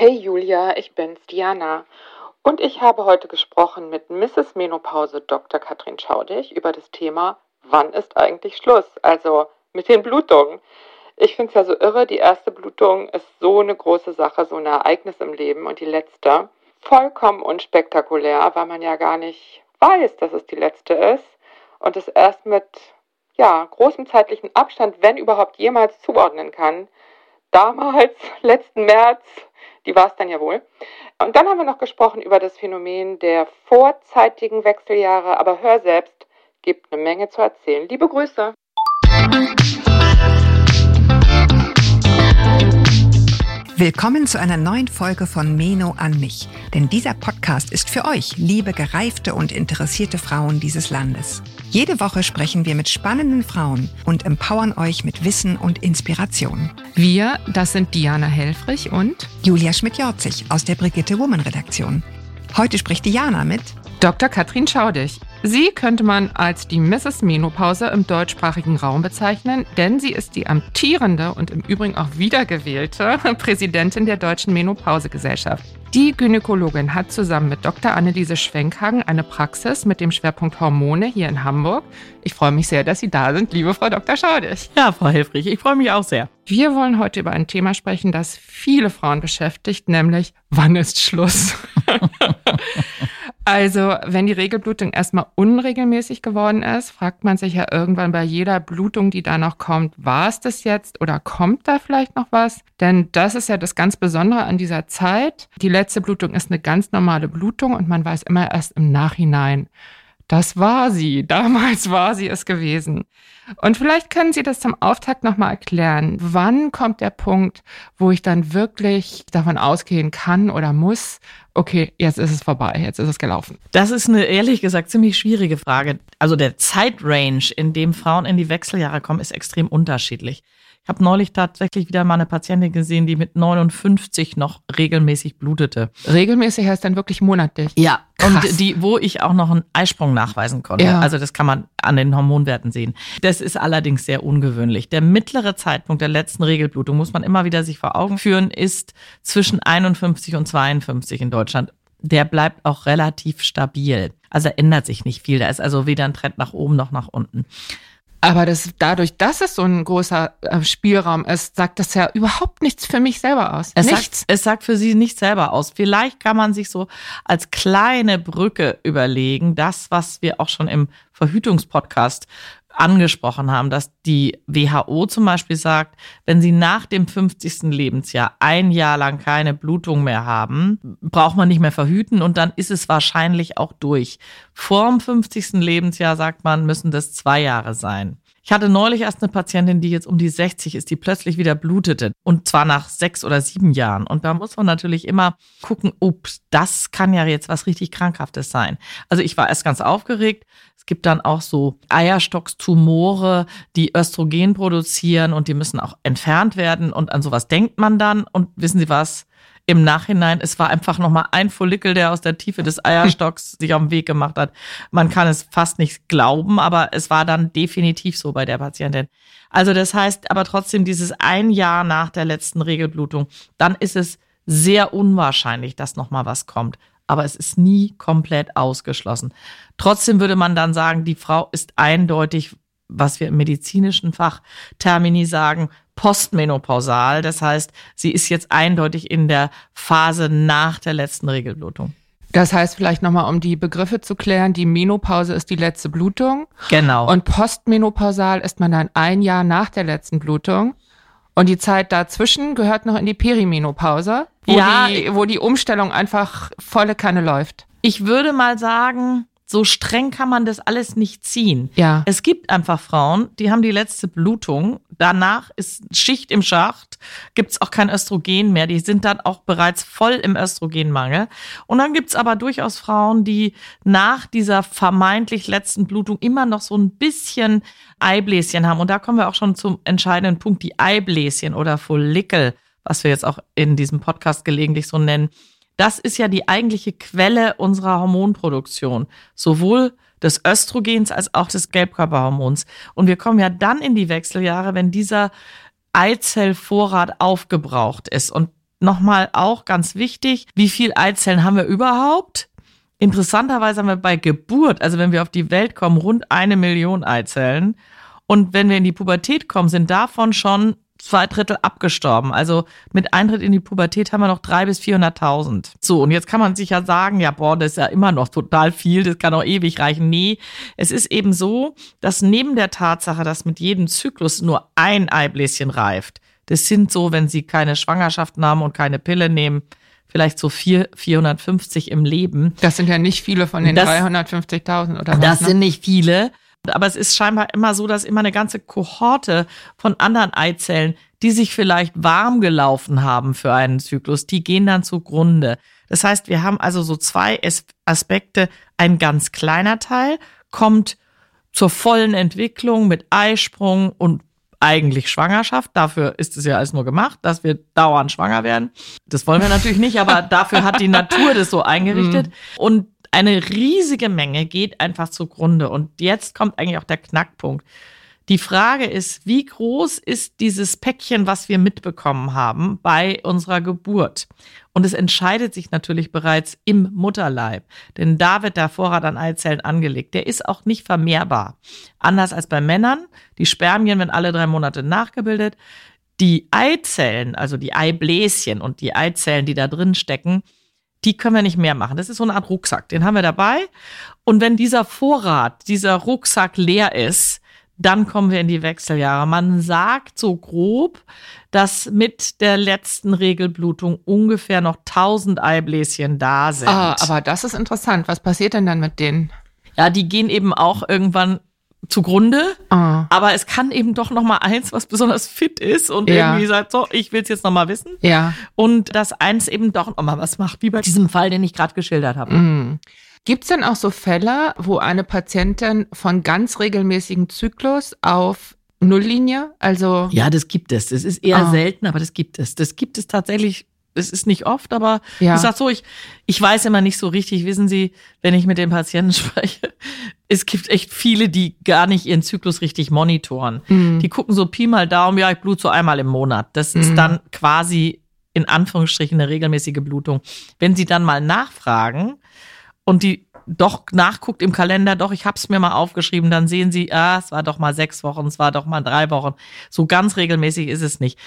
Hey Julia, ich bin's, Diana. Und ich habe heute gesprochen mit Mrs. Menopause Dr. Katrin Schaudig über das Thema, wann ist eigentlich Schluss? Also mit den Blutungen. Ich finde es ja so irre, die erste Blutung ist so eine große Sache, so ein Ereignis im Leben und die letzte vollkommen unspektakulär, weil man ja gar nicht weiß, dass es die letzte ist und es erst mit ja, großem zeitlichen Abstand, wenn überhaupt jemals zuordnen kann. Damals, letzten März, die war es dann ja wohl. Und dann haben wir noch gesprochen über das Phänomen der vorzeitigen Wechseljahre, aber hör selbst, gibt eine Menge zu erzählen. Liebe Grüße. Willkommen zu einer neuen Folge von Meno an mich. Denn dieser Podcast ist für euch, liebe gereifte und interessierte Frauen dieses Landes. Jede Woche sprechen wir mit spannenden Frauen und empowern euch mit Wissen und Inspiration. Wir, das sind Diana Helfrich und Julia Schmidt-Jorzig aus der Brigitte Woman Redaktion. Heute spricht Diana mit Dr. Katrin Schaudig. Sie könnte man als die Mrs. Menopause im deutschsprachigen Raum bezeichnen, denn sie ist die amtierende und im Übrigen auch wiedergewählte Präsidentin der Deutschen Menopausegesellschaft. Die Gynäkologin hat zusammen mit Dr. Anneliese Schwenkhagen eine Praxis mit dem Schwerpunkt Hormone hier in Hamburg. Ich freue mich sehr, dass Sie da sind, liebe Frau Dr. Schaudig. Ja, Frau Helfrich, ich freue mich auch sehr. Wir wollen heute über ein Thema sprechen, das viele Frauen beschäftigt, nämlich wann ist Schluss? Also, wenn die Regelblutung erstmal unregelmäßig geworden ist, fragt man sich ja irgendwann bei jeder Blutung, die da noch kommt, war es das jetzt oder kommt da vielleicht noch was? Denn das ist ja das ganz Besondere an dieser Zeit. Die letzte Blutung ist eine ganz normale Blutung und man weiß immer erst im Nachhinein, das war sie. Damals war sie es gewesen. Und vielleicht können Sie das zum Auftakt nochmal erklären. Wann kommt der Punkt, wo ich dann wirklich davon ausgehen kann oder muss, okay, jetzt ist es vorbei, jetzt ist es gelaufen? Das ist eine ehrlich gesagt ziemlich schwierige Frage. Also der Zeitrange, in dem Frauen in die Wechseljahre kommen, ist extrem unterschiedlich. Ich habe neulich tatsächlich wieder mal eine Patientin gesehen, die mit 59 noch regelmäßig blutete. Regelmäßig heißt dann wirklich monatlich. Ja, Krass. und die, wo ich auch noch einen Eisprung nachweisen konnte. Ja. Also das kann man an den Hormonwerten sehen. Das ist allerdings sehr ungewöhnlich. Der mittlere Zeitpunkt der letzten Regelblutung, muss man immer wieder sich vor Augen führen, ist zwischen 51 und 52 in Deutschland. Der bleibt auch relativ stabil. Also ändert sich nicht viel. Da ist also weder ein Trend nach oben noch nach unten. Aber das, dadurch, dass es so ein großer äh, Spielraum ist, sagt das ja überhaupt nichts für mich selber aus. Es nichts. Sagt, es sagt für sie nichts selber aus. Vielleicht kann man sich so als kleine Brücke überlegen, das, was wir auch schon im Verhütungspodcast angesprochen haben, dass die WHO zum Beispiel sagt, wenn sie nach dem 50. Lebensjahr ein Jahr lang keine Blutung mehr haben, braucht man nicht mehr verhüten und dann ist es wahrscheinlich auch durch. Vor dem 50. Lebensjahr, sagt man, müssen das zwei Jahre sein. Ich hatte neulich erst eine Patientin, die jetzt um die 60 ist, die plötzlich wieder blutete. Und zwar nach sechs oder sieben Jahren. Und da muss man natürlich immer gucken, ups, das kann ja jetzt was richtig Krankhaftes sein. Also ich war erst ganz aufgeregt. Es gibt dann auch so Eierstockstumore, die Östrogen produzieren und die müssen auch entfernt werden. Und an sowas denkt man dann. Und wissen Sie was? im Nachhinein, es war einfach nochmal ein Follikel, der aus der Tiefe des Eierstocks sich auf den Weg gemacht hat. Man kann es fast nicht glauben, aber es war dann definitiv so bei der Patientin. Also das heißt aber trotzdem, dieses ein Jahr nach der letzten Regelblutung, dann ist es sehr unwahrscheinlich, dass nochmal was kommt. Aber es ist nie komplett ausgeschlossen. Trotzdem würde man dann sagen, die Frau ist eindeutig was wir im medizinischen Fachtermini sagen, postmenopausal. Das heißt, sie ist jetzt eindeutig in der Phase nach der letzten Regelblutung. Das heißt vielleicht nochmal, um die Begriffe zu klären, die Menopause ist die letzte Blutung. Genau. Und postmenopausal ist man dann ein Jahr nach der letzten Blutung. Und die Zeit dazwischen gehört noch in die Perimenopause, wo, ja, die, wo die Umstellung einfach volle Kanne läuft. Ich würde mal sagen, so streng kann man das alles nicht ziehen. Ja. Es gibt einfach Frauen, die haben die letzte Blutung. Danach ist Schicht im Schacht, gibt's auch kein Östrogen mehr. Die sind dann auch bereits voll im Östrogenmangel. Und dann gibt's aber durchaus Frauen, die nach dieser vermeintlich letzten Blutung immer noch so ein bisschen Eibläschen haben. Und da kommen wir auch schon zum entscheidenden Punkt, die Eibläschen oder Follikel, was wir jetzt auch in diesem Podcast gelegentlich so nennen das ist ja die eigentliche Quelle unserer Hormonproduktion, sowohl des Östrogens als auch des Gelbkörperhormons. Und wir kommen ja dann in die Wechseljahre, wenn dieser Eizellvorrat aufgebraucht ist. Und nochmal auch ganz wichtig, wie viel Eizellen haben wir überhaupt? Interessanterweise haben wir bei Geburt, also wenn wir auf die Welt kommen, rund eine Million Eizellen. Und wenn wir in die Pubertät kommen, sind davon schon zwei Drittel abgestorben. Also mit Eintritt in die Pubertät haben wir noch drei bis 400.000. So, und jetzt kann man sich ja sagen, ja, boah, das ist ja immer noch total viel, das kann auch ewig reichen. Nee, es ist eben so, dass neben der Tatsache, dass mit jedem Zyklus nur ein Eibläschen reift, das sind so, wenn Sie keine Schwangerschaft haben und keine Pille nehmen, vielleicht so vier, 450 im Leben. Das sind ja nicht viele von den 350.000 oder was? Das ne? sind nicht viele. Aber es ist scheinbar immer so, dass immer eine ganze Kohorte von anderen Eizellen, die sich vielleicht warm gelaufen haben für einen Zyklus, die gehen dann zugrunde. Das heißt, wir haben also so zwei Aspekte. Ein ganz kleiner Teil kommt zur vollen Entwicklung mit Eisprung und eigentlich Schwangerschaft. Dafür ist es ja alles nur gemacht, dass wir dauernd schwanger werden. Das wollen wir natürlich nicht, aber dafür hat die Natur das so eingerichtet. Mhm. Und eine riesige Menge geht einfach zugrunde. Und jetzt kommt eigentlich auch der Knackpunkt. Die Frage ist, wie groß ist dieses Päckchen, was wir mitbekommen haben bei unserer Geburt? Und es entscheidet sich natürlich bereits im Mutterleib, denn da wird der Vorrat an Eizellen angelegt. Der ist auch nicht vermehrbar. Anders als bei Männern. Die Spermien werden alle drei Monate nachgebildet. Die Eizellen, also die Eibläschen und die Eizellen, die da drin stecken, die können wir nicht mehr machen. Das ist so eine Art Rucksack, den haben wir dabei. Und wenn dieser Vorrat, dieser Rucksack leer ist, dann kommen wir in die Wechseljahre. Man sagt so grob, dass mit der letzten Regelblutung ungefähr noch 1000 Eibläschen da sind. Ah, aber das ist interessant. Was passiert denn dann mit denen? Ja, die gehen eben auch irgendwann zugrunde. Ah. Aber es kann eben doch noch mal eins, was besonders fit ist und ja. irgendwie sagt, so, ich will es jetzt noch mal wissen. Ja. Und dass eins eben doch noch mal was macht, wie bei diesem Fall, den ich gerade geschildert habe. Mhm. Gibt es denn auch so Fälle, wo eine Patientin von ganz regelmäßigen Zyklus auf Nulllinie, also ja, das gibt es. Das ist eher ah. selten, aber das gibt es. Das gibt es tatsächlich es ist nicht oft, aber ja. ich sag so, ich, ich weiß immer nicht so richtig, wissen Sie, wenn ich mit den Patienten spreche, es gibt echt viele, die gar nicht ihren Zyklus richtig monitoren. Mhm. Die gucken so Pi mal Daumen, ja, ich blut so einmal im Monat. Das mhm. ist dann quasi in Anführungsstrichen eine regelmäßige Blutung. Wenn Sie dann mal nachfragen und die doch nachguckt im Kalender, doch, ich habe es mir mal aufgeschrieben, dann sehen Sie, ah, es war doch mal sechs Wochen, es war doch mal drei Wochen. So ganz regelmäßig ist es nicht.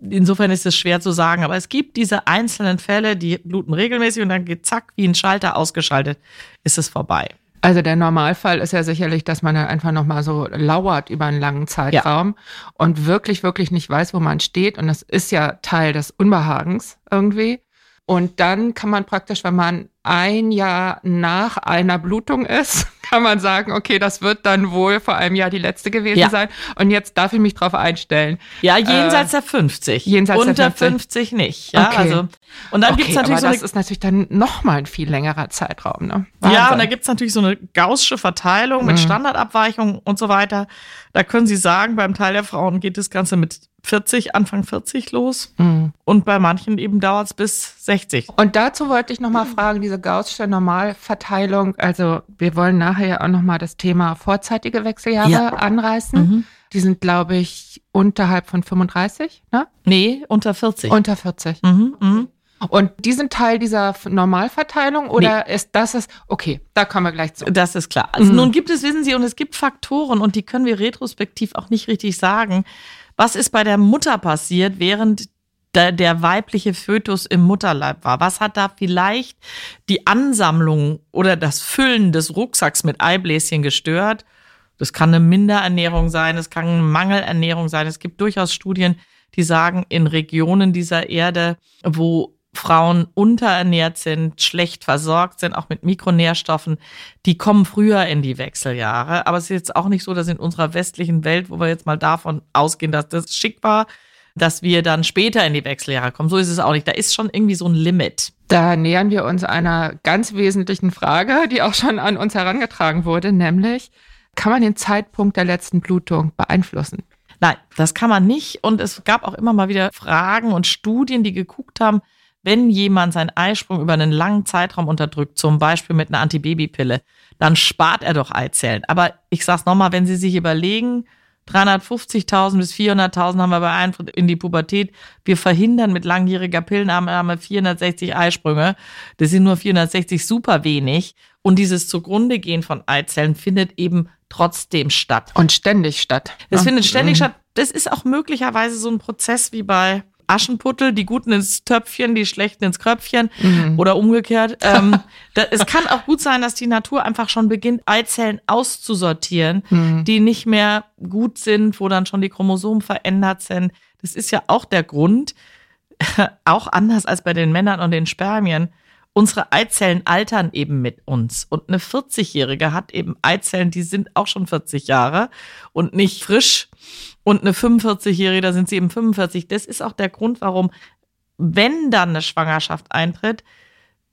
Insofern ist es schwer zu sagen, aber es gibt diese einzelnen Fälle, die bluten regelmäßig und dann geht zack, wie ein Schalter ausgeschaltet, ist es vorbei. Also der Normalfall ist ja sicherlich, dass man dann einfach nochmal so lauert über einen langen Zeitraum ja. und wirklich, wirklich nicht weiß, wo man steht. Und das ist ja Teil des Unbehagens irgendwie. Und dann kann man praktisch, wenn man ein Jahr nach einer Blutung ist, kann man sagen, okay, das wird dann wohl vor einem Jahr die letzte gewesen ja. sein. Und jetzt darf ich mich drauf einstellen. Ja, jenseits äh, der 50. Jenseits Unter der 50. 50 nicht. Ja, okay. also, und dann okay, gibt's natürlich aber so das ist natürlich dann nochmal ein viel längerer Zeitraum. Ne? Ja, und da gibt's natürlich so eine gaussische Verteilung mit mhm. Standardabweichungen und so weiter. Da können Sie sagen, beim Teil der Frauen geht das Ganze mit 40, Anfang 40 los. Mhm. Und bei manchen eben dauert es bis 60. Und dazu wollte ich nochmal fragen, diese Gaußsche Normalverteilung. Also wir wollen nachher ja auch nochmal das Thema vorzeitige Wechseljahre ja. anreißen. Mhm. Die sind, glaube ich, unterhalb von 35, ne? Nee, unter 40. Unter 40. Mhm, mh. Und die sind Teil dieser Normalverteilung oder nee. ist das es? Okay, da kommen wir gleich zu. Das ist klar. Also mhm. nun gibt es, wissen Sie, und es gibt Faktoren und die können wir retrospektiv auch nicht richtig sagen. Was ist bei der Mutter passiert, während der, der weibliche Fötus im Mutterleib war? Was hat da vielleicht die Ansammlung oder das Füllen des Rucksacks mit Eibläschen gestört? Das kann eine Minderernährung sein, es kann eine Mangelernährung sein. Es gibt durchaus Studien, die sagen, in Regionen dieser Erde, wo Frauen unterernährt sind, schlecht versorgt sind, auch mit Mikronährstoffen, die kommen früher in die Wechseljahre. Aber es ist jetzt auch nicht so, dass in unserer westlichen Welt, wo wir jetzt mal davon ausgehen, dass das schick war, dass wir dann später in die Wechseljahre kommen. So ist es auch nicht. Da ist schon irgendwie so ein Limit. Da nähern wir uns einer ganz wesentlichen Frage, die auch schon an uns herangetragen wurde, nämlich, kann man den Zeitpunkt der letzten Blutung beeinflussen? Nein, das kann man nicht. Und es gab auch immer mal wieder Fragen und Studien, die geguckt haben, wenn jemand seinen Eisprung über einen langen Zeitraum unterdrückt, zum Beispiel mit einer Antibabypille, dann spart er doch Eizellen. Aber ich sag's nochmal, wenn Sie sich überlegen, 350.000 bis 400.000 haben wir bei Eintritt in die Pubertät. Wir verhindern mit langjähriger Pillenannahme 460 Eisprünge. Das sind nur 460 super wenig. Und dieses zugrunde gehen von Eizellen findet eben trotzdem statt. Und ständig statt. Es ja. findet ständig Mhm. statt. Das ist auch möglicherweise so ein Prozess wie bei Aschenputtel, die Guten ins Töpfchen, die Schlechten ins Kröpfchen Mhm. oder umgekehrt. ähm, da, es kann auch gut sein, dass die Natur einfach schon beginnt, Eizellen auszusortieren, Mhm. die nicht mehr gut sind, wo dann schon die Chromosomen verändert sind. Das ist ja auch der Grund, auch anders als bei den Männern und den Spermien. Unsere Eizellen altern eben mit uns. Und eine 40-Jährige hat eben Eizellen, die sind auch schon 40 Jahre und nicht frisch. Und eine 45-Jährige, da sind sie eben 45. Das ist auch der Grund, warum, wenn dann eine Schwangerschaft eintritt,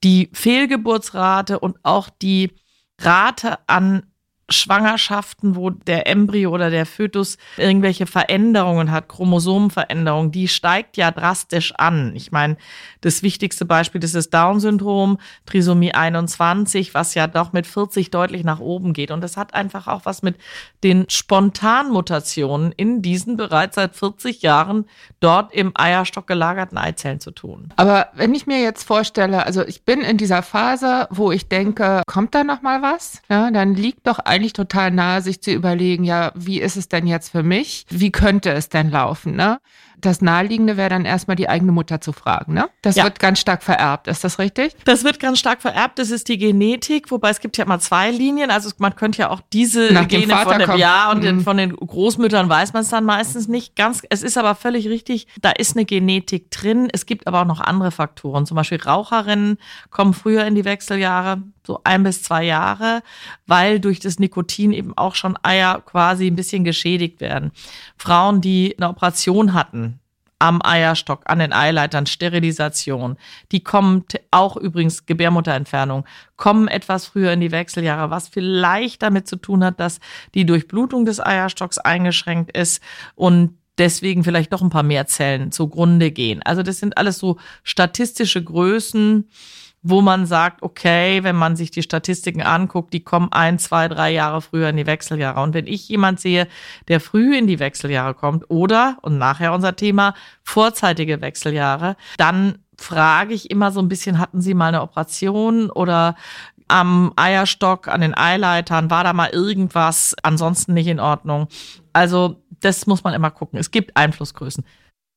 die Fehlgeburtsrate und auch die Rate an Schwangerschaften, wo der Embryo oder der Fötus irgendwelche Veränderungen hat, Chromosomenveränderungen, die steigt ja drastisch an. Ich meine, das wichtigste Beispiel ist das Down-Syndrom, Trisomie 21, was ja doch mit 40 deutlich nach oben geht. Und das hat einfach auch was mit den Spontanmutationen in diesen bereits seit 40 Jahren dort im Eierstock gelagerten Eizellen zu tun. Aber wenn ich mir jetzt vorstelle, also ich bin in dieser Phase, wo ich denke, kommt da noch mal was? Ja, dann liegt doch eigentlich total nahe, sich zu überlegen, ja, wie ist es denn jetzt für mich? Wie könnte es denn laufen? Ne? Das Naheliegende wäre dann erstmal die eigene Mutter zu fragen. Ne? Das Ja. wird ganz stark vererbt. Ist das richtig? Das wird ganz stark vererbt. Das ist die Genetik, wobei es gibt ja immer zwei Linien. Also man könnte ja auch diese Nach Gene von dem. Ja und den, Mhm. von den Großmüttern weiß man es dann meistens nicht ganz. Es ist aber völlig richtig. Da ist eine Genetik drin. Es gibt aber auch noch andere Faktoren. Zum Beispiel Raucherinnen kommen früher in die Wechseljahre, so ein bis zwei Jahre, weil durch das Nikotin eben auch schon Eier quasi ein bisschen geschädigt werden. Frauen, die eine Operation hatten, am Eierstock, an den Eileitern, Sterilisation. Die kommen auch übrigens Gebärmutterentfernung, kommen etwas früher in die Wechseljahre, was vielleicht damit zu tun hat, dass die Durchblutung des Eierstocks eingeschränkt ist und deswegen vielleicht doch ein paar mehr Zellen zugrunde gehen. Also das sind alles so statistische Größen, wo man sagt, okay, wenn man sich die Statistiken anguckt, die kommen ein, zwei, drei Jahre früher in die Wechseljahre. Und wenn ich jemand sehe, der früh in die Wechseljahre kommt oder, und nachher unser Thema, vorzeitige Wechseljahre, dann frage ich immer so ein bisschen, hatten Sie mal eine Operation oder am Eierstock, an den Eileitern, war da mal irgendwas, ansonsten nicht in Ordnung. Also das muss man immer gucken. Es gibt Einflussgrößen.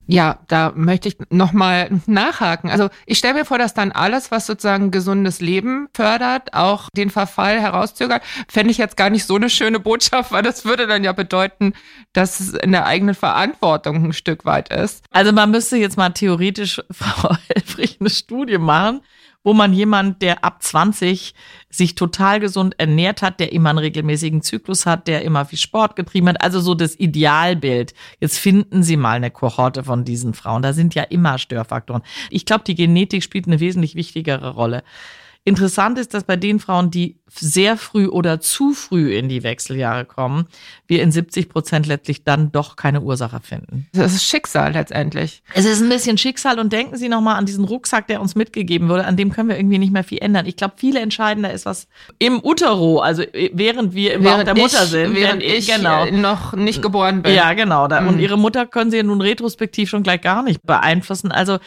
Ja, da möchte ich nochmal nachhaken. Also ich stelle mir vor, dass dann alles, was sozusagen gesundes Leben fördert, auch den Verfall herauszögert. Fände ich jetzt gar nicht so eine schöne Botschaft, weil das würde dann ja bedeuten, dass es in der eigenen Verantwortung ein Stück weit ist. Also man müsste jetzt mal theoretisch, Frau Helfrich, eine Studie machen, wo man jemand, der ab 20 sich total gesund ernährt hat, der immer einen regelmäßigen Zyklus hat, der immer viel Sport getrieben hat, also so das Idealbild. Jetzt finden Sie mal eine Kohorte von diesen Frauen. Da sind ja immer Störfaktoren. Ich glaube, die Genetik spielt eine wesentlich wichtigere Rolle. Interessant ist, dass bei den Frauen, die sehr früh oder zu früh in die Wechseljahre kommen, wir in 70 Prozent letztlich dann doch keine Ursache finden. Das ist Schicksal letztendlich. Es ist ein bisschen Schicksal und denken Sie nochmal an diesen Rucksack, der uns mitgegeben wurde, an dem können wir irgendwie nicht mehr viel ändern. Ich glaube, viel entscheidender ist was im Utero, also äh, während wir im Bauch der Mutter ich, sind. Während ich genau. noch nicht geboren bin. Ja, genau. Da, Und Mhm. ihre Mutter können sie ja nun retrospektiv schon gleich gar nicht beeinflussen. Also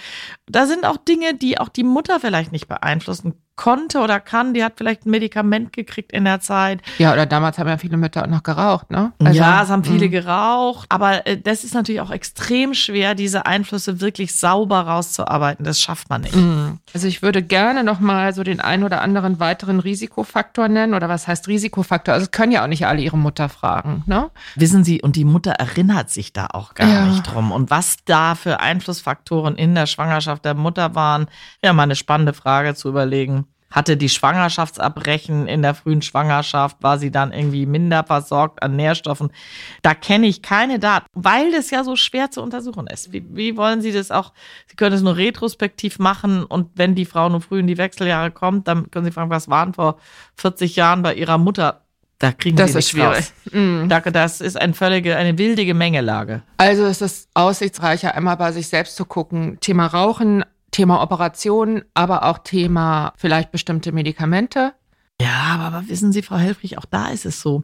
da sind auch Dinge, die auch die Mutter vielleicht nicht beeinflussen konnte oder kann. Die hat vielleicht ein Medikament gekriegt in der Zeit. Ja, oder damals haben ja viele Mütter auch noch geraucht, ne? ja, es haben viele mh. geraucht. Aber äh, das ist natürlich auch extrem schwer, diese Einflüsse wirklich sauber rauszuarbeiten. Das schafft man nicht. Mm. Also ich würde gerne noch mal so den einen oder anderen weiteren Risikofaktor nennen oder was heißt Risikofaktor? Also es können ja auch nicht alle ihre Mutter fragen, ne? Wissen Sie, und die Mutter erinnert sich da auch gar Ja. nicht drum. Und was da für Einflussfaktoren in der Schwangerschaft der Mutter waren, ja, mal eine spannende Frage zu überlegen. Hatte die Schwangerschaftsabbrechen in der frühen Schwangerschaft, war sie dann irgendwie minder versorgt an Nährstoffen? Da kenne ich keine Daten, weil das ja so schwer zu untersuchen ist. Wie, wie wollen Sie das auch? Sie können es nur retrospektiv machen und wenn die Frau nur früh in die Wechseljahre kommt, dann können Sie fragen, was waren vor 40 Jahren bei Ihrer Mutter? Da kriegen Das Sie ist schwierig. Da- Das ist eine völlige, eine wilde Gemengelage. Also es ist aussichtsreicher, einmal bei sich selbst zu gucken. Thema Rauchen, Thema Operationen, aber auch Thema vielleicht bestimmte Medikamente. Ja, aber wissen Sie, Frau Helfrich, auch da ist es so.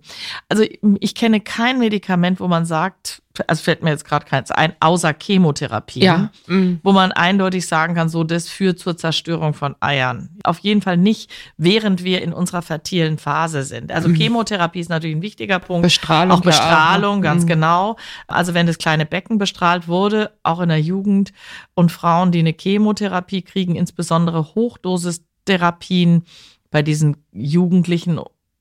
Also ich kenne kein Medikament, wo man sagt, also fällt mir jetzt gerade keins ein, außer Chemotherapie, Ja. Mm. wo man eindeutig sagen kann, so das führt zur Zerstörung von Eiern. Auf jeden Fall nicht, während wir in unserer fertilen Phase sind. Also Chemotherapie ist natürlich ein wichtiger Punkt. Bestrahlung. Auch Bestrahlung, ja, ganz Mm. genau. Also wenn das kleine Becken bestrahlt wurde, auch in der Jugend und Frauen, die eine Chemotherapie kriegen, insbesondere Hochdosistherapien bei diesen jugendlichen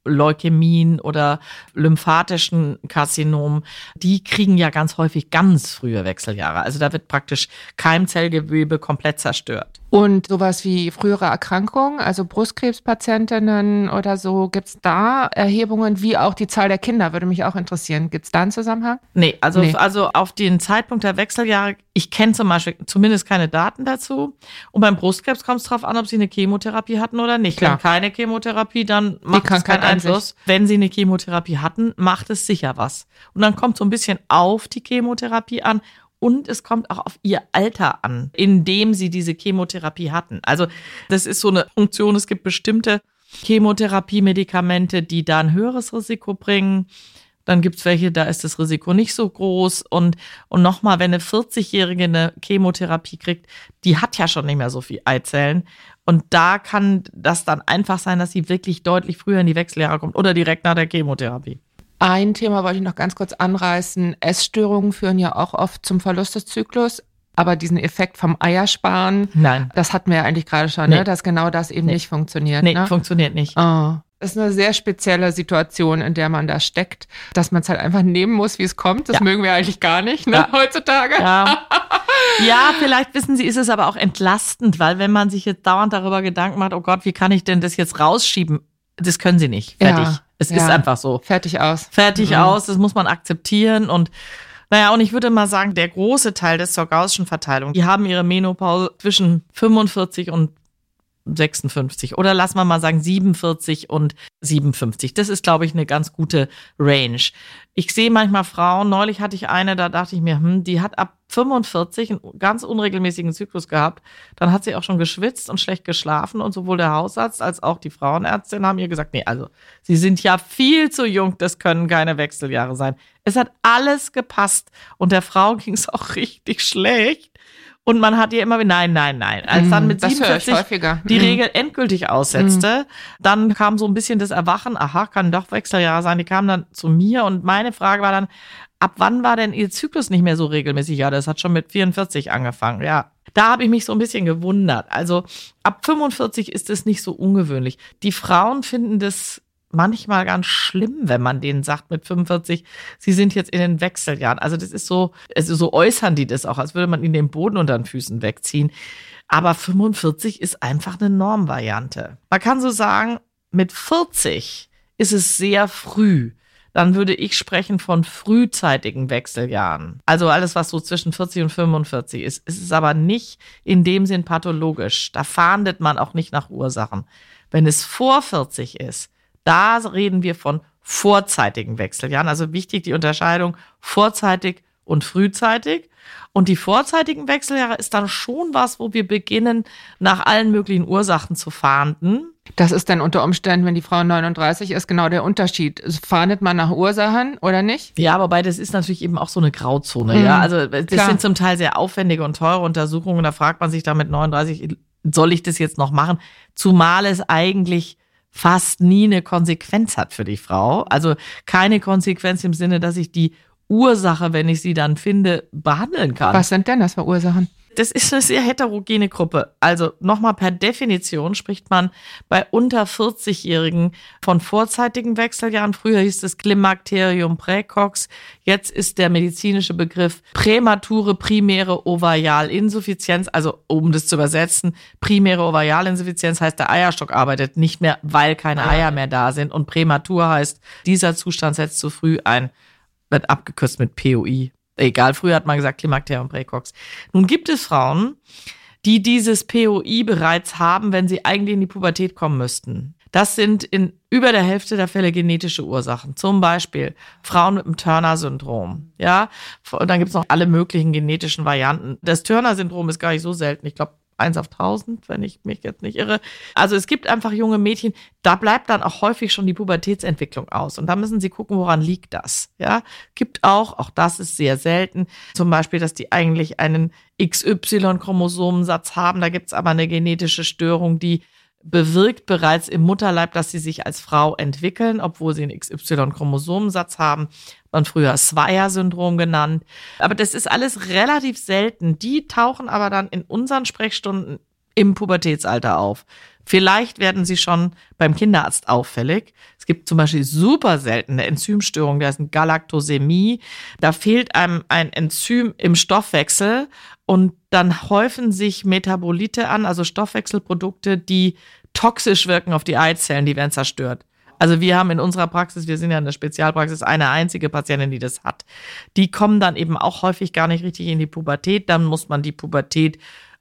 Leukämien oder lymphatischen Karzinomen, die kriegen ja ganz häufig ganz frühe Wechseljahre. Also da wird praktisch Keimzellgewebe komplett zerstört. Und sowas wie frühere Erkrankungen, also Brustkrebspatientinnen oder so, gibt's da Erhebungen, wie auch die Zahl der Kinder, würde mich auch interessieren. Gibt's da einen Zusammenhang? Nee, also, Nee. also auf den Zeitpunkt der Wechseljahre, ich kenne zum Beispiel zumindest keine Daten dazu. Und beim Brustkrebs kommt es darauf an, ob sie eine Chemotherapie hatten oder nicht. Klar. Wenn keine Chemotherapie, dann macht es keinen. Einfluss. Wenn sie eine Chemotherapie hatten, macht es sicher was. Und dann kommt so ein bisschen auf die Chemotherapie an. Und es kommt auch auf ihr Alter an, in dem sie diese Chemotherapie hatten. Also das ist so eine Funktion. Es gibt bestimmte Chemotherapie-Medikamente, die da ein höheres Risiko bringen. Dann gibt's welche, da ist das Risiko nicht so groß. Und, und nochmal, wenn eine 40-Jährige eine Chemotherapie kriegt, die hat ja schon nicht mehr so viel Eizellen. Und da kann das dann einfach sein, dass sie wirklich deutlich früher in die Wechseljahre kommt oder direkt nach der Chemotherapie. Ein Thema wollte ich noch ganz kurz anreißen. Essstörungen führen ja auch oft zum Verlust des Zyklus. Aber diesen Effekt vom Eiersparen, Nein. das hatten wir ja eigentlich gerade schon, Nee. ne? dass genau das eben Nee. nicht funktioniert. Nee, ne? funktioniert nicht. Oh. Das ist eine sehr spezielle Situation, in der man da steckt, dass man es halt einfach nehmen muss, wie es kommt. Das Ja. mögen wir eigentlich gar nicht, ne? Ja. heutzutage. Ja. ja, vielleicht wissen Sie, ist es aber auch entlastend, weil wenn man sich jetzt dauernd darüber Gedanken macht, oh Gott, wie kann ich denn das jetzt rausschieben? Das können Sie nicht. Fertig. Ja, Es ja. ist einfach so. Fertig aus. Fertig Mhm. aus, das muss man akzeptieren und naja, und ich würde mal sagen, der große Teil des zur Gaußschen Verteilung, die haben ihre Menopause zwischen 45 und 56 oder lass mal mal sagen 47 und 57. Das ist, glaube ich, eine ganz gute Range. Ich sehe manchmal Frauen, neulich hatte ich eine, da dachte ich mir, hm, die hat ab 45 einen ganz unregelmäßigen Zyklus gehabt. Dann hat sie auch schon geschwitzt und schlecht geschlafen und sowohl der Hausarzt als auch die Frauenärztin haben ihr gesagt, nee, also sie sind ja viel zu jung, das können keine Wechseljahre sein. Es hat alles gepasst und der Frau ging es auch richtig schlecht. Und man hat ihr immer, nein, nein, nein. Als dann mit Mhm, das ich 47 häufiger. die Mhm. Regel endgültig aussetzte, dann kam so ein bisschen das Erwachen, aha, kann doch Wechseljahre sein. Die kamen dann zu mir und meine Frage war dann, ab wann war denn ihr Zyklus nicht mehr so regelmäßig? Ja, das hat schon mit 44 angefangen, ja. Da habe ich mich so ein bisschen gewundert. Also ab 45 ist es nicht so ungewöhnlich. Die Frauen finden das manchmal ganz schlimm, wenn man denen sagt mit 45, sie sind jetzt in den Wechseljahren. Also das ist so, also so äußern die das auch, als würde man ihnen den Boden unter den Füßen wegziehen. Aber 45 ist einfach eine Normvariante. Man kann so sagen, mit 40 ist es sehr früh. Dann würde ich sprechen von frühzeitigen Wechseljahren. Also alles, was so zwischen 40 und 45 ist. Es ist aber nicht in dem Sinn pathologisch. Da fahndet man auch nicht nach Ursachen. Wenn es vor 40 ist, da reden wir von vorzeitigen Wechseljahren. Also wichtig die Unterscheidung vorzeitig und frühzeitig. Und die vorzeitigen Wechseljahre ist dann schon was, wo wir beginnen, nach allen möglichen Ursachen zu fahnden. Das ist dann unter Umständen, wenn die Frau 39 ist, genau der Unterschied. Fahndet man nach Ursachen oder nicht? Ja, wobei das ist natürlich eben auch so eine Grauzone. Mhm, Ja, also das klar. sind zum Teil sehr aufwendige und teure Untersuchungen. Da fragt man sich da mit 39, soll ich das jetzt noch machen? Zumal es eigentlich fast nie eine Konsequenz hat für die Frau. Also keine Konsequenz im Sinne, dass ich die Ursache, wenn ich sie dann finde, behandeln kann. Was sind denn das für Ursachen? Das ist eine sehr heterogene Gruppe. Also nochmal per Definition spricht man bei unter 40-Jährigen von vorzeitigen Wechseljahren. Früher hieß es Klimakterium praecox. Jetzt ist der medizinische Begriff prämature primäre Ovarialinsuffizienz. Also um das zu übersetzen, primäre Ovarialinsuffizienz heißt, der Eierstock arbeitet nicht mehr, weil keine Eier mehr da sind. Und prämatur heißt, dieser Zustand setzt zu früh ein, wird abgekürzt mit POI. Egal, früher hat man gesagt Klimakterium praecox. Nun gibt es Frauen, die dieses POI bereits haben, wenn sie eigentlich in die Pubertät kommen müssten. Das sind in über der Hälfte der Fälle genetische Ursachen. Zum Beispiel Frauen mit dem Turner-Syndrom. Ja, und dann gibt es noch alle möglichen genetischen Varianten. Das Turner-Syndrom ist gar nicht so selten. Ich glaube, eins auf tausend, wenn ich mich jetzt nicht irre. Also es gibt einfach junge Mädchen, da bleibt dann auch häufig schon die Pubertätsentwicklung aus. Und da müssen sie gucken, woran liegt das. Ja, gibt auch, auch das ist sehr selten, zum Beispiel, dass die eigentlich einen XY-Chromosomensatz haben. Da gibt's aber eine genetische Störung, die bewirkt bereits im Mutterleib, dass sie sich als Frau entwickeln, obwohl sie einen XY-Chromosomensatz haben. Man früher Swire-Syndrom genannt. Aber das ist alles relativ selten. Die tauchen aber dann in unseren Sprechstunden im Pubertätsalter auf. Vielleicht werden sie schon beim Kinderarzt auffällig. Es gibt zum Beispiel super seltene Enzymstörungen, da ist ein Galaktosämie. Da fehlt einem ein Enzym im Stoffwechsel und dann häufen sich Metabolite an, also Stoffwechselprodukte, die toxisch wirken auf die Eizellen, die werden zerstört. Also wir haben in unserer Praxis, wir sind ja eine Spezialpraxis, eine einzige Patientin, die das hat. Die kommen dann eben auch häufig gar nicht richtig in die Pubertät. Dann muss man die Pubertät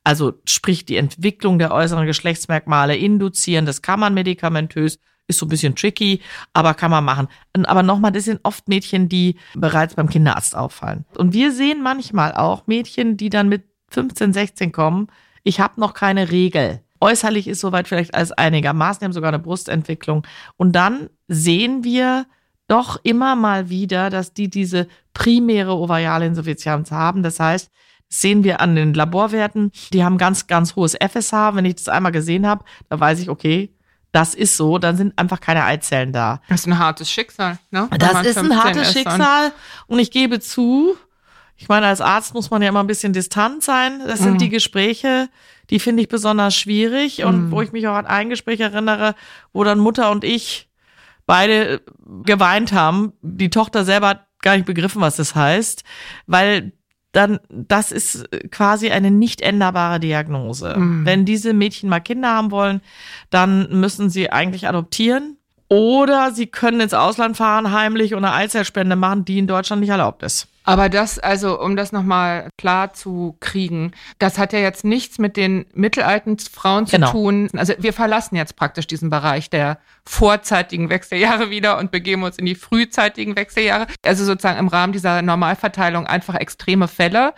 also sprich die Entwicklung der äußeren Geschlechtsmerkmale induzieren. Das kann man medikamentös, ist so ein bisschen tricky, aber kann man machen. Aber nochmal, das sind oft Mädchen, die bereits beim Kinderarzt auffallen. Und wir sehen manchmal auch Mädchen, die dann mit 15, 16 kommen. Ich habe noch keine Regel. Äußerlich ist soweit vielleicht alles einigermaßen, die haben sogar eine Brustentwicklung. Und dann sehen wir doch immer mal wieder, dass die diese primäre ovariale Insuffizienz haben. Das heißt, sehen wir an den Laborwerten. Die haben ganz, ganz hohes FSH. Wenn ich das einmal gesehen habe, da weiß ich, okay, das ist so, dann sind einfach keine Eizellen da. Das ist ein hartes Schicksal, ne? Das ist ein hartes Schicksal und ich gebe zu, ich meine, als Arzt muss man ja immer ein bisschen distant sein. Das sind mhm. die Gespräche, die finde ich besonders schwierig und mhm. wo ich mich auch an ein Gespräch erinnere, wo dann Mutter und ich beide geweint haben. Die Tochter selber hat gar nicht begriffen, was das heißt, weil dann das ist quasi eine nicht änderbare Diagnose. Mhm. Wenn diese Mädchen mal Kinder haben wollen, dann müssen sie eigentlich adoptieren oder sie können ins Ausland fahren heimlich und eine Eizellspende machen, die in Deutschland nicht erlaubt ist. Aber das, also um das nochmal klar zu kriegen, das hat ja jetzt nichts mit den mittelalten Frauen zu genau. tun. Also wir verlassen jetzt praktisch diesen Bereich der vorzeitigen Wechseljahre wieder und begeben uns in die frühzeitigen Wechseljahre. Also sozusagen im Rahmen dieser Normalverteilung einfach extreme Fälle.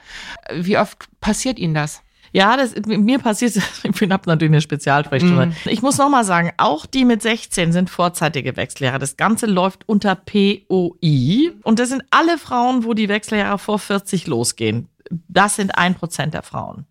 Wie oft passiert Ihnen das? Ja, das, mir passiert, ich habe natürlich eine Spezialsprechstunde. Mm. Ich muss nochmal sagen, auch die mit 16 sind vorzeitige Wechseljahre. Das Ganze läuft unter POI. Und das sind alle Frauen, wo die Wechseljahre vor 40 losgehen. Das sind ein Prozent der Frauen.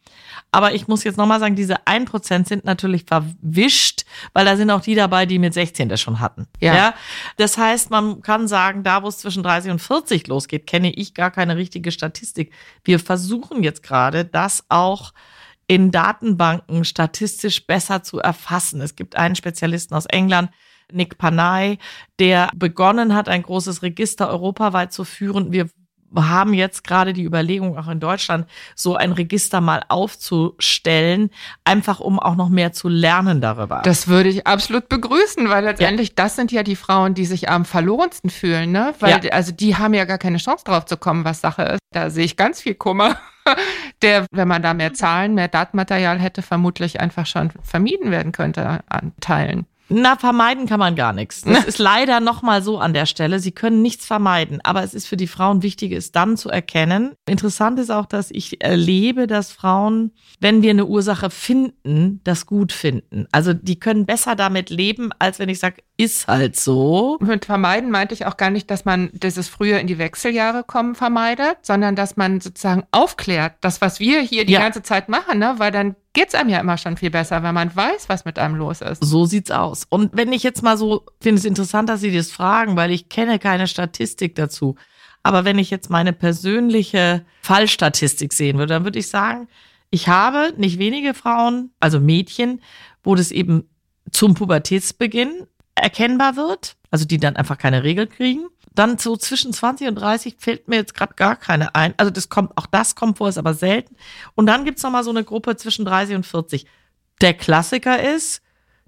Aber ich muss jetzt nochmal sagen, diese ein Prozent sind natürlich verwischt, weil da sind auch die dabei, die mit 16 das schon hatten. Ja. ja. Das heißt, man kann sagen, da wo es zwischen 30 und 40 losgeht, kenne ich gar keine richtige Statistik. Wir versuchen jetzt gerade, das auch in Datenbanken statistisch besser zu erfassen. Es gibt einen Spezialisten aus England, Nick Panay, der begonnen hat, ein großes Register europaweit zu führen. Wir haben jetzt gerade die Überlegung, auch in Deutschland so ein Register mal aufzustellen, einfach um auch noch mehr zu lernen darüber. Das würde ich absolut begrüßen, weil letztendlich ja. das sind ja die Frauen, die sich am verlorensten fühlen, ne? Weil ja. also die haben ja gar keine Chance drauf zu kommen, was Sache ist. Da sehe ich ganz viel Kummer, der, wenn man da mehr Zahlen, mehr Datenmaterial hätte, vermutlich einfach schon vermieden werden könnte an Teilen. Na, vermeiden kann man gar nichts. Das ist leider nochmal so an der Stelle. Sie können nichts vermeiden. Aber es ist für die Frauen wichtig, es dann zu erkennen. Interessant ist auch, dass ich erlebe, dass Frauen, wenn wir eine Ursache finden, das gut finden. Also die können besser damit leben, als wenn ich sage, ist halt so. Mit vermeiden meinte ich auch gar nicht, dass man dieses früher in die Wechseljahre kommen vermeidet, sondern dass man sozusagen aufklärt, das, was wir hier die ja. ganze Zeit machen, ne? weil dann geht's einem ja immer schon viel besser, wenn man weiß, was mit einem los ist. So sieht's aus. Und wenn ich jetzt mal so, finde es interessant, dass Sie das fragen, weil ich kenne keine Statistik dazu. Aber wenn ich jetzt meine persönliche Fallstatistik sehen würde, dann würde ich sagen, ich habe nicht wenige Frauen, also Mädchen, wo das eben zum Pubertätsbeginn erkennbar wird, also die dann einfach keine Regel kriegen. Dann so zwischen 20 und 30 fällt mir jetzt gerade gar keine ein. Also das kommt, auch das kommt vor, ist aber selten. Und dann gibt's noch mal so eine Gruppe zwischen 30 und 40. Der Klassiker ist,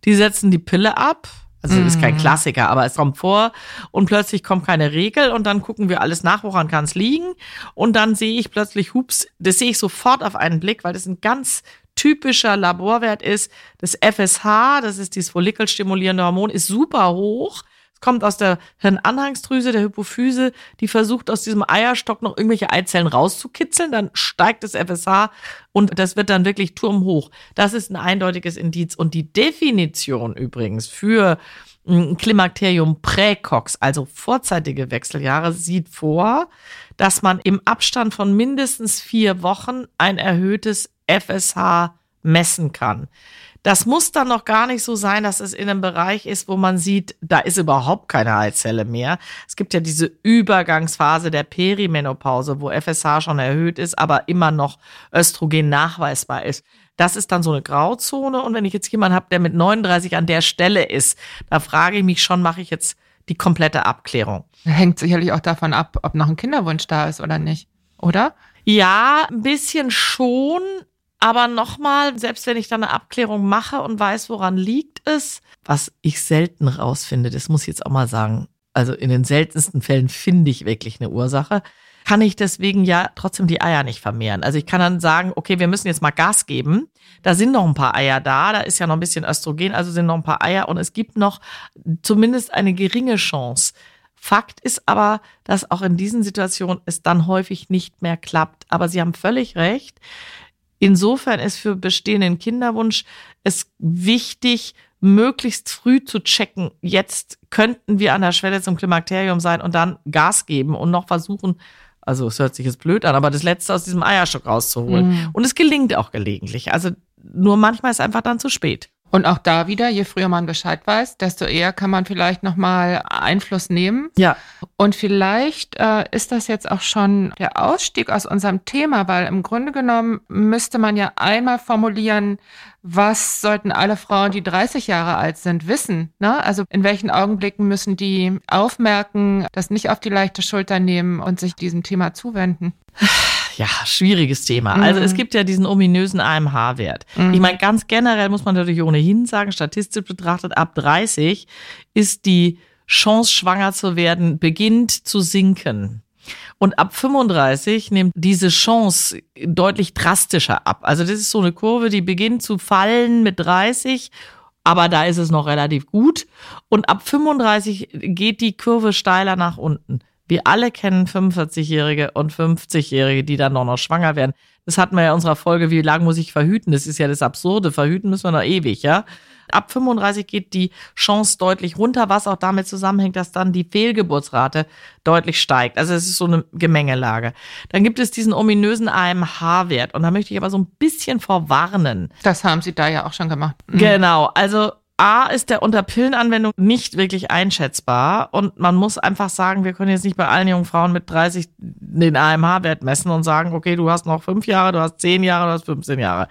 die setzen die Pille ab. Also mm. ist kein mhm. Klassiker, aber es kommt vor und plötzlich kommt keine Regel und dann gucken wir alles nach, woran kann es liegen. Und dann sehe ich plötzlich, hups, das sehe ich sofort auf einen Blick, weil das ein ganz typischer Laborwert ist. Das FSH, das ist dieses follikelstimulierende Hormon, ist super hoch kommt aus der Hirnanhangsdrüse, der Hypophyse, die versucht aus diesem Eierstock noch irgendwelche Eizellen rauszukitzeln, dann steigt das FSH und das wird dann wirklich turmhoch. Das ist ein eindeutiges Indiz. Und die Definition übrigens für Klimakterium präcox, also vorzeitige Wechseljahre, sieht vor, dass man im Abstand von mindestens vier Wochen ein erhöhtes FSH messen kann. Das muss dann noch gar nicht so sein, dass es in einem Bereich ist, wo man sieht, da ist überhaupt keine Eizelle mehr. Es gibt ja diese Übergangsphase der Perimenopause, wo FSH schon erhöht ist, aber immer noch Östrogen nachweisbar ist. Das ist dann so eine Grauzone. Und wenn ich jetzt jemanden habe, der mit 39 an der Stelle ist, da frage ich mich schon, mache ich jetzt die komplette Abklärung. Hängt sicherlich auch davon ab, ob noch ein Kinderwunsch da ist oder nicht, oder? Ja, ein bisschen schon. Aber nochmal, selbst wenn ich dann eine Abklärung mache und weiß, woran liegt es, was ich selten rausfinde, das muss ich jetzt auch mal sagen. Also in den seltensten Fällen finde ich wirklich eine Ursache kann ich deswegen ja trotzdem die Eier nicht vermehren. Also ich kann dann sagen, okay, wir müssen jetzt mal Gas geben. Da sind noch ein paar Eier da, da ist ja noch ein bisschen Östrogen, also sind noch ein paar Eier und es gibt noch zumindest eine geringe Chance. Fakt ist aber, dass auch in diesen Situationen es dann häufig nicht mehr klappt. Aber Sie haben völlig recht. Insofern ist für bestehenden Kinderwunsch es wichtig, möglichst früh zu checken, jetzt könnten wir an der Schwelle zum Klimakterium sein und dann Gas geben und noch versuchen, also es hört sich jetzt blöd an, aber das Letzte aus diesem Eierstock rauszuholen. Mhm. Und es gelingt auch gelegentlich. Also nur manchmal ist einfach dann zu spät. Und auch da wieder, je früher man Bescheid weiß, desto eher kann man vielleicht nochmal Einfluss nehmen. Ja. Und vielleicht äh, ist das jetzt auch schon der Ausstieg aus unserem Thema, weil im Grunde genommen müsste man ja einmal formulieren, was sollten alle Frauen, die 30 Jahre alt sind, wissen? Ne? Also in welchen Augenblicken müssen die aufmerken, das nicht auf die leichte Schulter nehmen und sich diesem Thema zuwenden? Ja, schwieriges Thema. Mhm. Also es gibt ja diesen ominösen AMH-Wert. Mhm. Ich meine, ganz generell muss man natürlich ohnehin sagen, statistisch betrachtet, ab 30 ist die Chance, schwanger zu werden, beginnt zu sinken. Und ab 35 nimmt diese Chance deutlich drastischer ab. Also das ist so eine Kurve, die beginnt zu fallen mit 30 aber da ist es noch relativ gut. Und ab 35 geht die Kurve steiler nach unten. Wir alle kennen 45-Jährige und 50-Jährige, die dann noch, noch schwanger werden. Das hatten wir ja in unserer Folge, wie lange muss ich verhüten? Das ist ja das Absurde. Verhüten müssen wir noch ewig, ja? Ab 35 geht die Chance deutlich runter, was auch damit zusammenhängt, dass dann die Fehlgeburtsrate deutlich steigt. Also es ist so eine Gemengelage. Dann gibt es diesen ominösen AMH-Wert und da möchte ich aber so ein bisschen vorwarnen. Das haben Sie da ja auch schon gemacht. Mhm. Genau, also A ist der unter Pillenanwendung nicht wirklich einschätzbar und man muss einfach sagen, wir können jetzt nicht bei allen jungen Frauen mit 30 den AMH-Wert messen und sagen, okay, du hast noch fünf Jahre, du hast zehn Jahre, du hast 15 Jahre.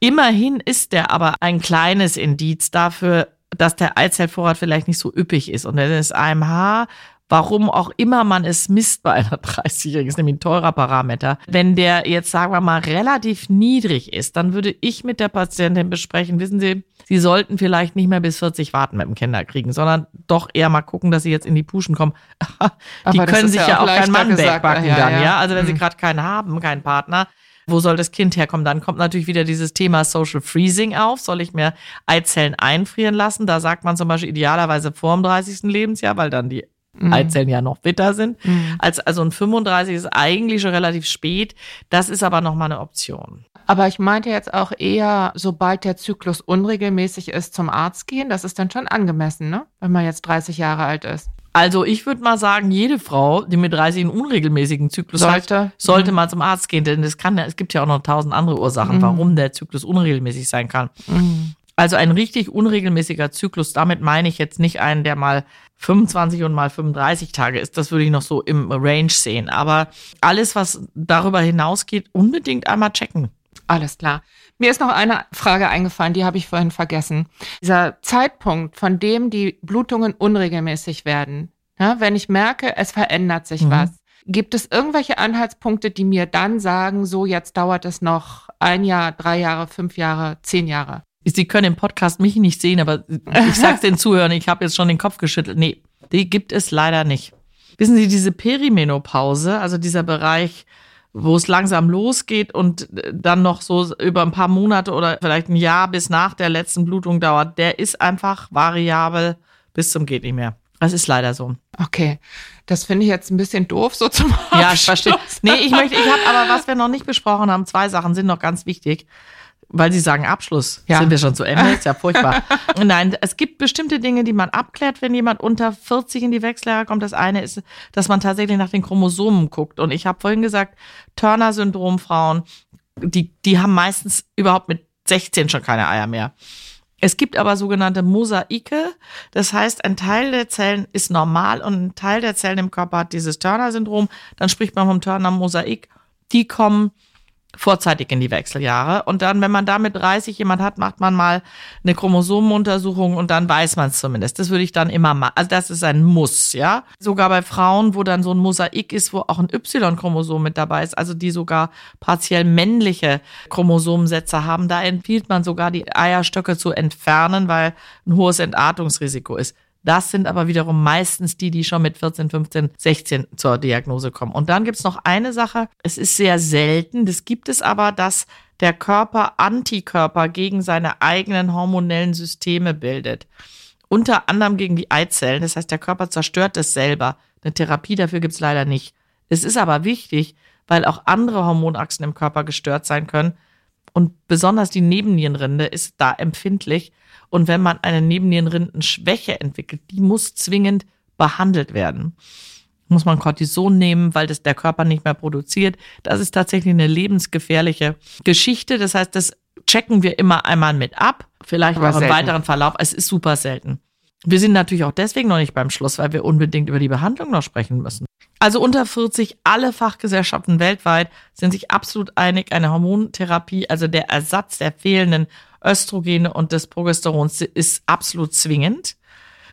Immerhin ist der aber ein kleines Indiz dafür, dass der Eizellvorrat vielleicht nicht so üppig ist. Und wenn das AMH warum auch immer man es misst bei einer 30-Jährigen, ist nämlich ein teurer Parameter. Wenn der jetzt, sagen wir mal, relativ niedrig ist, dann würde ich mit der Patientin besprechen, wissen Sie, Sie sollten vielleicht nicht mehr bis 40 warten mit dem Kinderkriegen, sondern doch eher mal gucken, dass Sie jetzt in die Puschen kommen. die können sich ja auch, keinen Mann wegbacken ja, dann, ja. ja. Also wenn mhm. Sie gerade keinen haben, keinen Partner, wo soll das Kind herkommen? Dann kommt natürlich wieder dieses Thema Social Freezing auf. Soll ich mir Eizellen einfrieren lassen? Da sagt man zum Beispiel idealerweise vor dem 30. Lebensjahr, weil dann die mhm. Eizellen ja noch fitter sind. Mhm. Als, also ein 35 ist eigentlich schon relativ spät. Das ist aber nochmal eine Option. Aber ich meinte jetzt auch eher, sobald der Zyklus unregelmäßig ist, zum Arzt gehen. Das ist dann schon angemessen, ne? Wenn man jetzt 30 Jahre alt ist. Also ich würde mal sagen, jede Frau, die mit 30 einen unregelmäßigen Zyklus sollte, hat, sollte mhm. mal zum Arzt gehen, denn es kann, es gibt ja auch noch tausend andere Ursachen, mhm. warum der Zyklus unregelmäßig sein kann. Mhm. Also ein richtig unregelmäßiger Zyklus, damit meine ich jetzt nicht einen, der mal 25 und mal 35 Tage ist. Das würde ich noch so im Range sehen. Aber alles, was darüber hinausgeht, unbedingt einmal checken. Alles klar. Mir ist noch eine Frage eingefallen, die habe ich vorhin vergessen. Dieser Zeitpunkt, von dem die Blutungen unregelmäßig werden, ja, wenn ich merke, es verändert sich mhm. was, gibt es irgendwelche Anhaltspunkte, die mir dann sagen, so jetzt dauert es noch ein Jahr, drei Jahre, fünf Jahre, zehn Jahre? Sie können im Podcast mich nicht sehen, aber ich sag's den Zuhörern, ich habe jetzt schon den Kopf geschüttelt. Nee, die gibt es leider nicht. Wissen Sie, diese Perimenopause, also dieser Bereich, wo es langsam losgeht und dann noch so über ein paar Monate oder vielleicht ein Jahr bis nach der letzten Blutung dauert, der ist einfach variabel bis zum geht nicht mehr. Das ist leider so. Okay, das finde ich jetzt ein bisschen doof so zum Ja, ich verstehe. Nee, ich möchte, ich habe aber, was wir noch nicht besprochen haben, zwei Sachen sind noch ganz wichtig. Weil Sie sagen Abschluss, Ja. sind wir schon zu Ende, ist ja furchtbar. Nein, es gibt bestimmte Dinge, die man abklärt, wenn jemand unter 40 in die Wechseljahre kommt. Das eine ist, dass man tatsächlich nach den Chromosomen guckt. Und ich habe vorhin gesagt, Turner-Syndrom Frauen, die, die haben meistens überhaupt mit 16 schon keine Eier mehr. Es gibt aber sogenannte Mosaike. Das heißt, ein Teil der Zellen ist normal und ein Teil der Zellen im Körper hat dieses Turner-Syndrom. Dann spricht man vom Turner-Mosaik. Die kommen vorzeitig in die Wechseljahre. Und dann, wenn man da mit 30 jemand hat, macht man mal eine Chromosomenuntersuchung und dann weiß man es zumindest. Das würde ich dann immer machen. Also das ist ein Muss, ja. Sogar bei Frauen, wo dann so ein Mosaik ist, wo auch ein Y-Chromosom mit dabei ist, also die sogar partiell männliche Chromosomensätze haben, da empfiehlt man sogar die Eierstöcke zu entfernen, weil ein hohes Entartungsrisiko ist. Das sind aber wiederum meistens die, die schon mit 14, 15, 16 zur Diagnose kommen. Und dann gibt's noch eine Sache, es ist sehr selten, das gibt es aber, dass der Körper Antikörper gegen seine eigenen hormonellen Systeme bildet. Unter anderem gegen die Eizellen. Das heißt, der Körper zerstört es selber. Eine Therapie dafür gibt's leider nicht. Es ist aber wichtig, weil auch andere Hormonachsen im Körper gestört sein können. Und besonders die Nebennierenrinde ist da empfindlich. Und wenn man eine Nebennierenrindenschwäche entwickelt, die muss zwingend behandelt werden. Muss man Cortison nehmen, weil das der Körper nicht mehr produziert. Das ist tatsächlich eine lebensgefährliche Geschichte. Das heißt, das checken wir immer einmal mit ab. Vielleicht Aber auch im selten. weiteren Verlauf. Es ist super selten. Wir sind natürlich auch deswegen noch nicht beim Schluss, weil wir unbedingt über die Behandlung noch sprechen müssen. Also unter 40, alle Fachgesellschaften weltweit sind sich absolut einig, eine Hormontherapie, also der Ersatz der fehlenden Östrogene und des Progesterons ist absolut zwingend.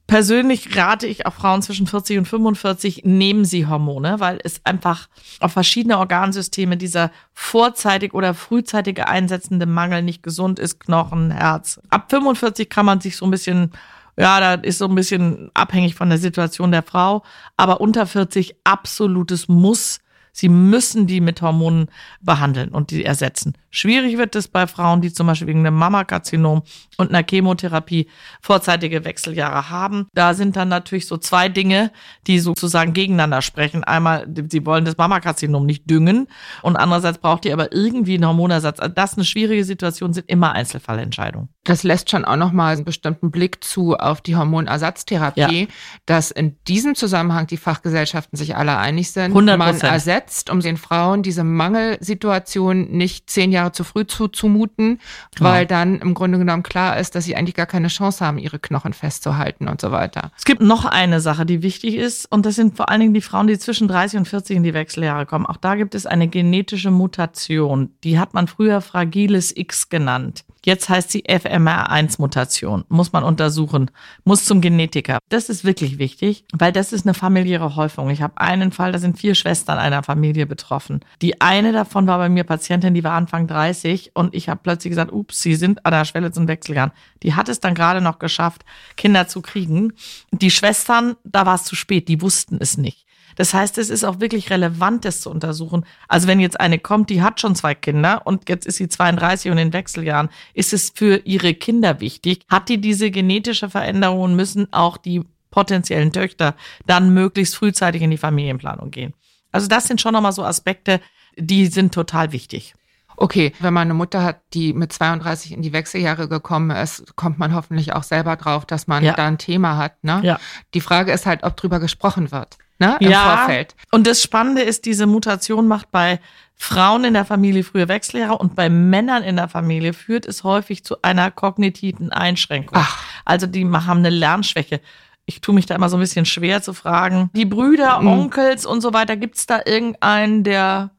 Persönlich rate ich auch Frauen zwischen 40 und 45, nehmen sie Hormone, weil es einfach auf verschiedene Organsysteme dieser vorzeitig oder frühzeitig einsetzende Mangel nicht gesund ist, Knochen, Herz. Ab 45 kann man sich so ein bisschen ja, da ist so ein bisschen abhängig von der Situation der Frau, aber unter 40 absolutes Muss. Sie müssen die mit Hormonen behandeln und die ersetzen. Schwierig wird es bei Frauen, die zum Beispiel wegen einem Mammakarzinom und einer Chemotherapie vorzeitige Wechseljahre haben. Da sind dann natürlich so zwei Dinge, die sozusagen gegeneinander sprechen. Einmal, sie wollen das Mammakarzinom nicht düngen und andererseits braucht die aber irgendwie einen Hormonersatz. Also das ist eine schwierige Situation, sind immer Einzelfallentscheidungen. Das lässt schon auch nochmal einen bestimmten Blick zu auf die Hormonersatztherapie, dass in diesem Zusammenhang die Fachgesellschaften sich alle einig sind. 100%. Man ersetzt, um den Frauen diese Mangelsituation nicht zehn Jahre zu früh zuzumuten, Genau. weil dann im Grunde genommen klar ist, dass sie eigentlich gar keine Chance haben, ihre Knochen festzuhalten und so weiter. Es gibt noch eine Sache, die wichtig ist, und das sind vor allen Dingen die Frauen, die zwischen 30 und 40 in die Wechseljahre kommen. Auch da gibt es eine genetische Mutation. Die hat man früher fragiles X genannt. Jetzt heißt sie FMR1-Mutation. Muss man untersuchen. Muss zum Genetiker. Das ist wirklich wichtig, weil das ist eine familiäre Häufung. Ich habe einen Fall, da sind vier Schwestern einer Familie betroffen. Die eine davon war bei mir Patientin, die war Anfang 30 und ich habe plötzlich gesagt, ups, sie sind an der Schwelle zum Wechseljahren. Die hat es dann gerade noch geschafft, Kinder zu kriegen. Die Schwestern, da war es zu spät, die wussten es nicht. Das heißt, es ist auch wirklich relevant, das zu untersuchen. Also wenn jetzt eine kommt, die hat schon zwei Kinder und jetzt ist sie 32 und in Wechseljahren, ist es für ihre Kinder wichtig? Hat die diese genetische Veränderung und müssen auch die potenziellen Töchter dann möglichst frühzeitig in die Familienplanung gehen? Also das sind schon nochmal so Aspekte, die sind total wichtig. Okay, wenn man eine Mutter hat, die mit 32 in die Wechseljahre gekommen ist, kommt man hoffentlich auch selber drauf, dass man Ja. da ein Thema hat. Ne? Ja. Die Frage ist halt, ob drüber gesprochen wird. Ne? Im Vorfeld. Und das Spannende ist, diese Mutation macht bei Frauen in der Familie frühe Wechseljahre und bei Männern in der Familie führt es häufig zu einer kognitiven Einschränkung. Ach. Also die haben eine Lernschwäche. Ich tue mich da immer so ein bisschen schwer zu fragen. Die Brüder, Mhm. Onkels und so weiter, gibt's da irgendeinen, der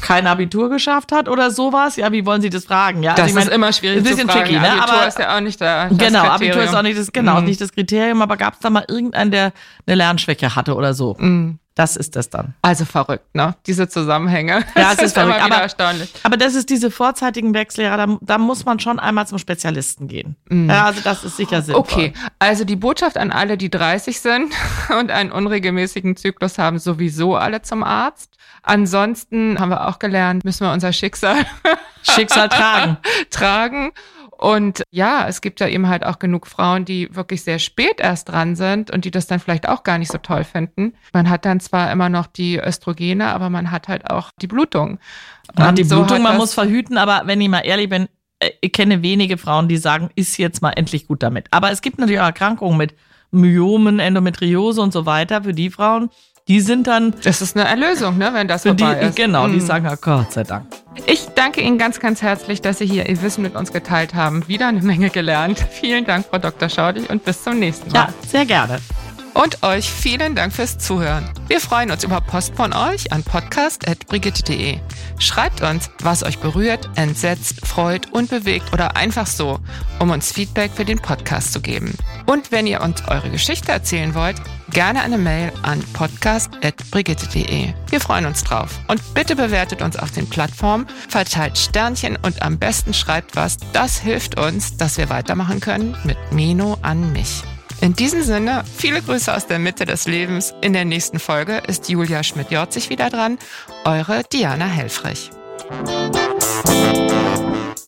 kein Abitur geschafft hat oder sowas? Ja, wie wollen Sie das fragen? Ja, also Das ich meine, ist immer schwierig ein bisschen zu fragen. tricky, ne? Abitur Aber- ist ja auch nicht da. das Genau, Abitur Kriterium. ist auch nicht das, genau, Mhm. nicht das Kriterium, aber gab's da mal irgendeinen, der eine Lernschwäche hatte oder so? Mhm. Das ist das dann. Also verrückt, ne? Diese Zusammenhänge. Ja, es Das ist verrückt, aber- erstaunlich. Aber das ist diese vorzeitigen Wechseljahre, da, da muss man schon einmal zum Spezialisten gehen. Ja, also das ist sicher sinnvoll. Okay, also die Botschaft an alle, die 30 sind und einen unregelmäßigen Zyklus haben, sowieso alle zum Arzt. Ansonsten haben wir auch gelernt, müssen wir unser Schicksal Schicksal tragen. tragen. Und ja, es gibt ja eben halt auch genug Frauen, die wirklich sehr spät erst dran sind und die das dann vielleicht auch gar nicht so toll finden. Man hat dann zwar immer noch die Östrogene, aber man hat halt auch die Blutung. Man hat die so Blutung, man muss verhüten, aber wenn ich mal ehrlich bin, äh, ich kenne wenige Frauen, die sagen, ist jetzt mal endlich gut damit. Aber es gibt natürlich auch Erkrankungen mit Myomen, Endometriose und so weiter für die Frauen, die sind dann. Das ist eine Erlösung, ne, wenn das vorbei die, ist. Genau, die mhm. sagen, oh Gott sei Dank. Ich danke Ihnen ganz, ganz herzlich, dass Sie hier Ihr Wissen mit uns geteilt haben. Wieder eine Menge gelernt. Vielen Dank, Frau Dr. Schaudig, und bis zum nächsten Mal. Ja, sehr gerne. Und euch vielen Dank fürs Zuhören. Wir freuen uns über Post von euch an podcast.brigitte.de. Schreibt uns, was euch berührt, entsetzt, freut und bewegt oder einfach so, um uns Feedback für den Podcast zu geben. Und wenn ihr uns eure Geschichte erzählen wollt, gerne eine Mail an podcast.brigitte.de. Wir freuen uns drauf. Und bitte bewertet uns auf den Plattformen, verteilt Sternchen und am besten schreibt was. Das hilft uns, dass wir weitermachen können mit Meno an mich. In diesem Sinne, viele Grüße aus der Mitte des Lebens. In der nächsten Folge ist Julia Schmidt-Jorzig wieder dran. Eure Diana Helfrich.